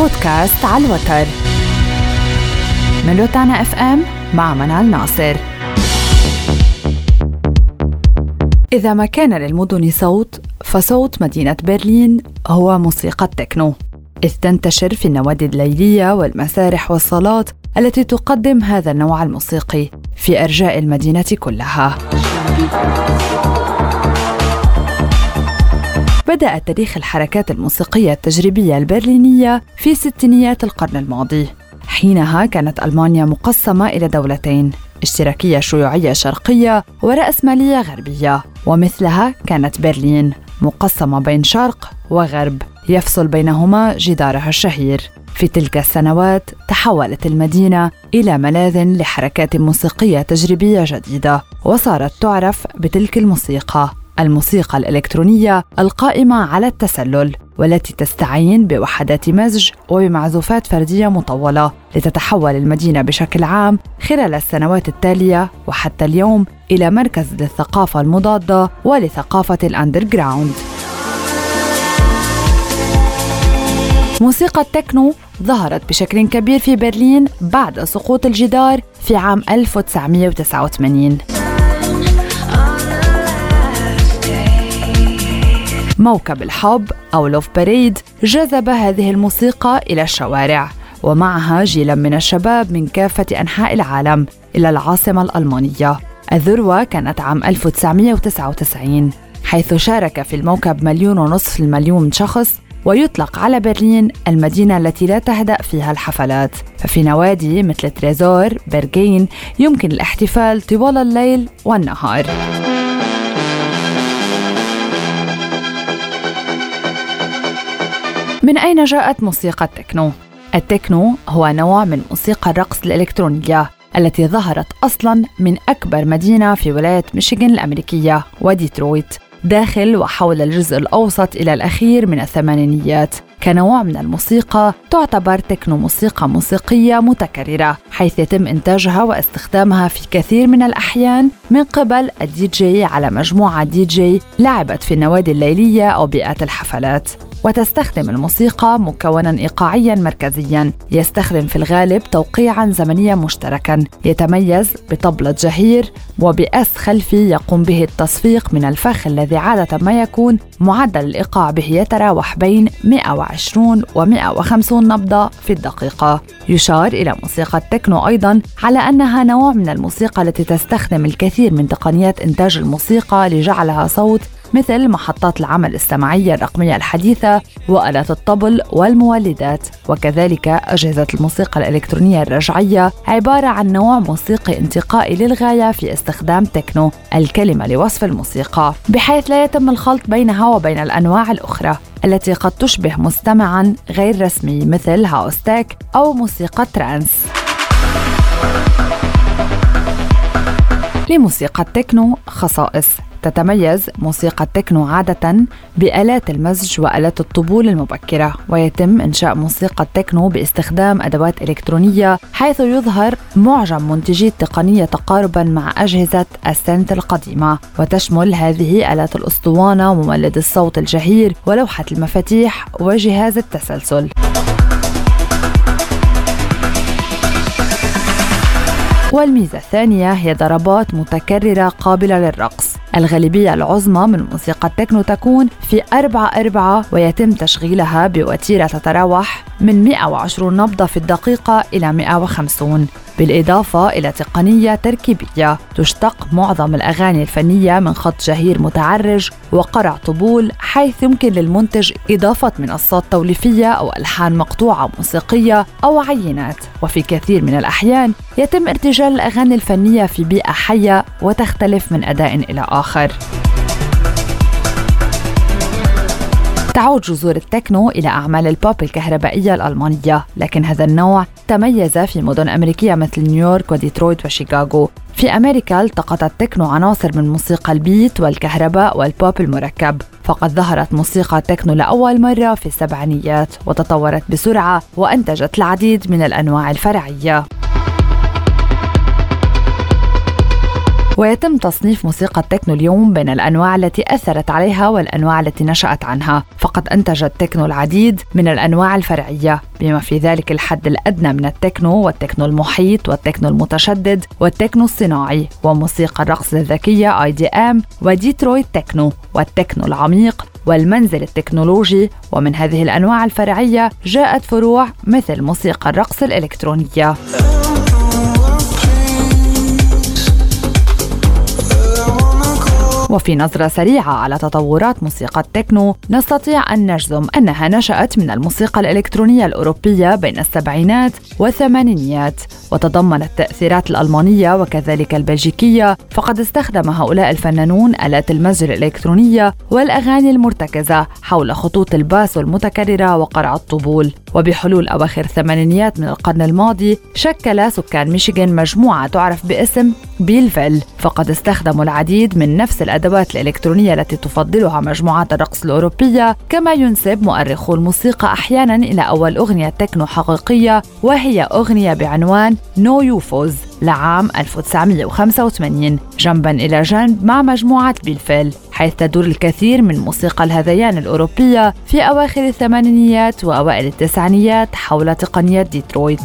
بودكاست على الوتر. من روتانا إف إم مع منال ناصر. إذا ما كان للمدن صوت فصوت مدينة برلين هو موسيقى التكنو. إذ تنتشر في النوادي الليلية والمسارح والصالات التي تقدم هذا النوع الموسيقي في أرجاء المدينة كلها. بدأ تاريخ الحركات الموسيقية التجريبية البرلينية في ستينيات القرن الماضي. حينها كانت ألمانيا مقسمة إلى دولتين اشتراكية شيوعية شرقية ورأسمالية غربية. ومثلها كانت برلين مقسمة بين شرق وغرب يفصل بينهما جدارها الشهير. في تلك السنوات تحولت المدينة إلى ملاذ لحركات موسيقية تجريبية جديدة وصارت تعرف بتلك الموسيقى. الموسيقى الإلكترونية القائمة على التسلل والتي تستعين بوحدات مزج وبمعزوفات فردية مطولة لتتحول المدينة بشكل عام خلال السنوات التالية وحتى اليوم إلى مركز للثقافة المضادة ولثقافة الأندر جراوند موسيقى التكنو ظهرت بشكل كبير في برلين بعد سقوط الجدار في عام 1989 موكب الحب أو لوف بريد جذب هذه الموسيقى إلى الشوارع ومعها جيلا من الشباب من كافة أنحاء العالم إلى العاصمة الألمانية. الذروة كانت عام 1999 حيث شارك في الموكب مليون ونصف المليون شخص ويطلق على برلين المدينة التي لا تهدأ فيها الحفلات. ففي نوادي مثل تريزور برغين يمكن الاحتفال طوال الليل والنهار. من أين جاءت موسيقى التكنو؟ التكنو هو نوع من موسيقى الرقص الإلكترونية التي ظهرت أصلاً من أكبر مدينة في ولاية ميشيغان الأمريكية وديترويت داخل وحول الجزء الأوسط إلى الأخير من الثمانينيات كنوع من الموسيقى تعتبر تكنو موسيقى موسيقية متكررة حيث يتم إنتاجها واستخدامها في كثير من الأحيان من قبل الدي جي على مجموعة دي جي لعبت في النوادي الليلية أو بيئات الحفلات وتستخدم الموسيقى مكونا إيقاعيا مركزيا. يستخدم في الغالب توقيعا زمنيا مشتركا. يتميز بطبلة جهير وبأس خلفي يقوم به التصفيق من الفخ الذي عادة ما يكون. معدل الإيقاع به يتراوح بين 120 و 150 نبضة في الدقيقة. يشار إلى موسيقى التكنو أيضا على أنها نوع من الموسيقى التي تستخدم الكثير من تقنيات إنتاج الموسيقى لجعلها صوت مثل محطات العمل السمعية الرقمية الحديثة وآلات الطبل والمولدات. وكذلك أجهزة الموسيقى الإلكترونية الرجعية عبارة عن نوع موسيقي انتقائي للغاية في استخدام تكنو الكلمة لوصف الموسيقى بحيث لا يتم الخلط بينها وبين الأنواع الأخرى التي قد تشبه مستمعا غير رسمي مثل house tech أو موسيقى ترانس. لموسيقى التكنو خصائص تتميز موسيقى التكنو عادة بآلات المزج وآلات الطبول المبكرة ويتم إنشاء موسيقى التكنو باستخدام أدوات إلكترونية حيث يظهر معجم منتجي التقنية تقاربا مع أجهزة السنت القديمة. وتشمل هذه آلات الأسطوانة ومولد الصوت الجهير ولوحة المفاتيح وجهاز التسلسل. والميزة الثانية هي ضربات متكررة قابلة للرقص. الغالبية العظمى من موسيقى التكنو تكون في أربعة أربعة ويتم تشغيلها بوتيرة تتراوح من 120 نبضة في الدقيقة إلى 150 بالإضافة إلى تقنية تركيبية تشتق معظم الأغاني الفنية من خط جهير متعرج وقرع طبول حيث يمكن للمنتج إضافة منصات توليفية أو ألحان مقطوعة موسيقية أو عينات. وفي كثير من الأحيان يتم ارتجال الأغاني الفنية في بيئة حية وتختلف من أداء إلى آخر. تعود جذور التكنو إلى أعمال البوب الكهربائية الألمانية لكن هذا النوع تميز في مدن أمريكية مثل نيويورك وديترويت وشيكاغو. في أمريكا التقط التكنو عناصر من موسيقى البيت والكهرباء والبوب المركب فقد ظهرت موسيقى التكنو لأول مرة في السبعينيات وتطورت بسرعة وأنتجت العديد من الأنواع الفرعية. ويتم تصنيف موسيقى التكنو اليوم بين الأنواع التي أثرت عليها والأنواع التي نشأت عنها. فقد أنتج التكنو العديد من الأنواع الفرعية. بما في ذلك الحد الأدنى من التكنو والتكنو المحيط والتكنو المتشدد والتكنو الصناعي وموسيقى الرقص الذكية IDM وديترويت تكنو والتكنو العميق والمنزل التكنولوجي. ومن هذه الأنواع الفرعية جاءت فروع مثل موسيقى الرقص الإلكترونية. وفي نظرة سريعة على تطورات موسيقى التكنو نستطيع أن نجزم أنها نشأت من الموسيقى الإلكترونية الأوروبية بين السبعينات والثمانينيات وتضمنت التأثيرات الألمانية وكذلك البلجيكية فقد استخدم هؤلاء الفنانون آلات المزج الإلكترونية والأغاني المرتكزة حول خطوط الباس المتكررة وقرع الطبول. وبحلول أواخر الثمانينيات من القرن الماضي شكل سكان ميشيغان مجموعة تعرف باسم بيلفيل. فقد استخدموا العديد من نفس الأدوات الإلكترونية التي تفضلها مجموعات الرقص الأوروبية كما ينسب مؤرخو الموسيقى أحيانا إلى أول أغنية تكنو حقيقية وهي أغنية بعنوان No UFOs لعام 1985 جنبا إلى جنب مع مجموعة بيلفيل حيث تدور الكثير من موسيقى الهذيان الأوروبية في أواخر الثمانينيات وأوائل التسعينيات حول تقنية ديترويت.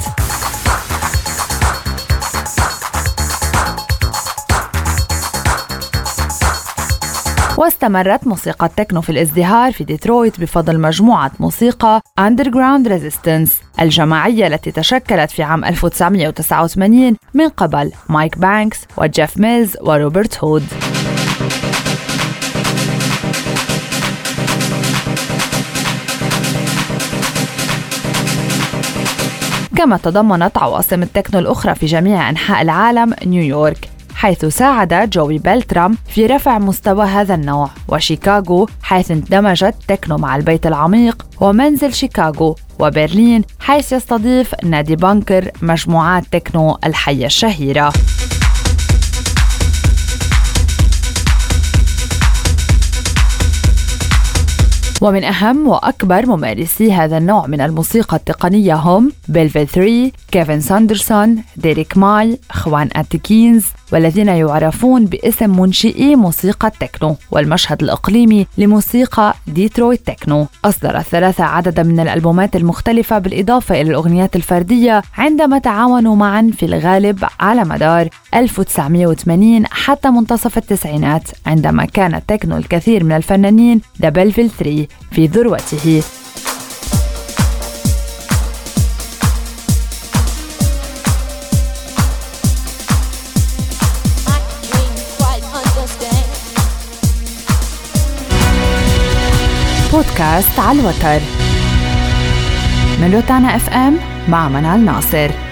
واستمرت موسيقى التكنو في الازدهار في ديترويت بفضل مجموعة موسيقى Underground Resistance الجماعية التي تشكلت في عام 1989 من قبل مايك بانكس وجيف ميلز وروبرت هود. كما تضمنت عواصم التكنو الأخرى في جميع أنحاء العالم نيويورك. حيث ساعد جوي بيلترام في رفع مستوى هذا النوع وشيكاغو حيث اندمجت تكنو مع البيت العميق ومنزل شيكاغو وبرلين حيث يستضيف نادي بانكر مجموعات تكنو الحية الشهيرة. ومن أهم وأكبر ممارسي هذا النوع من الموسيقى التقنية هم بيلفيل 3 كيفن ساندرسون ديريك ماي خوان أتكينز والذين يعرفون باسم منشئي موسيقى التكنو والمشهد الإقليمي لموسيقى ديترويت تكنو. أصدر الثلاثة عددا من الألبومات المختلفة بالإضافة إلى الأغنيات الفردية عندما تعاونوا معا في الغالب على مدار 1980 حتى منتصف التسعينات عندما كان التكنو الكثير من الفنانين The Belleville 3 في ذروته. بودكاست على الوتر. من روتانا اف ام مع منال ناصر.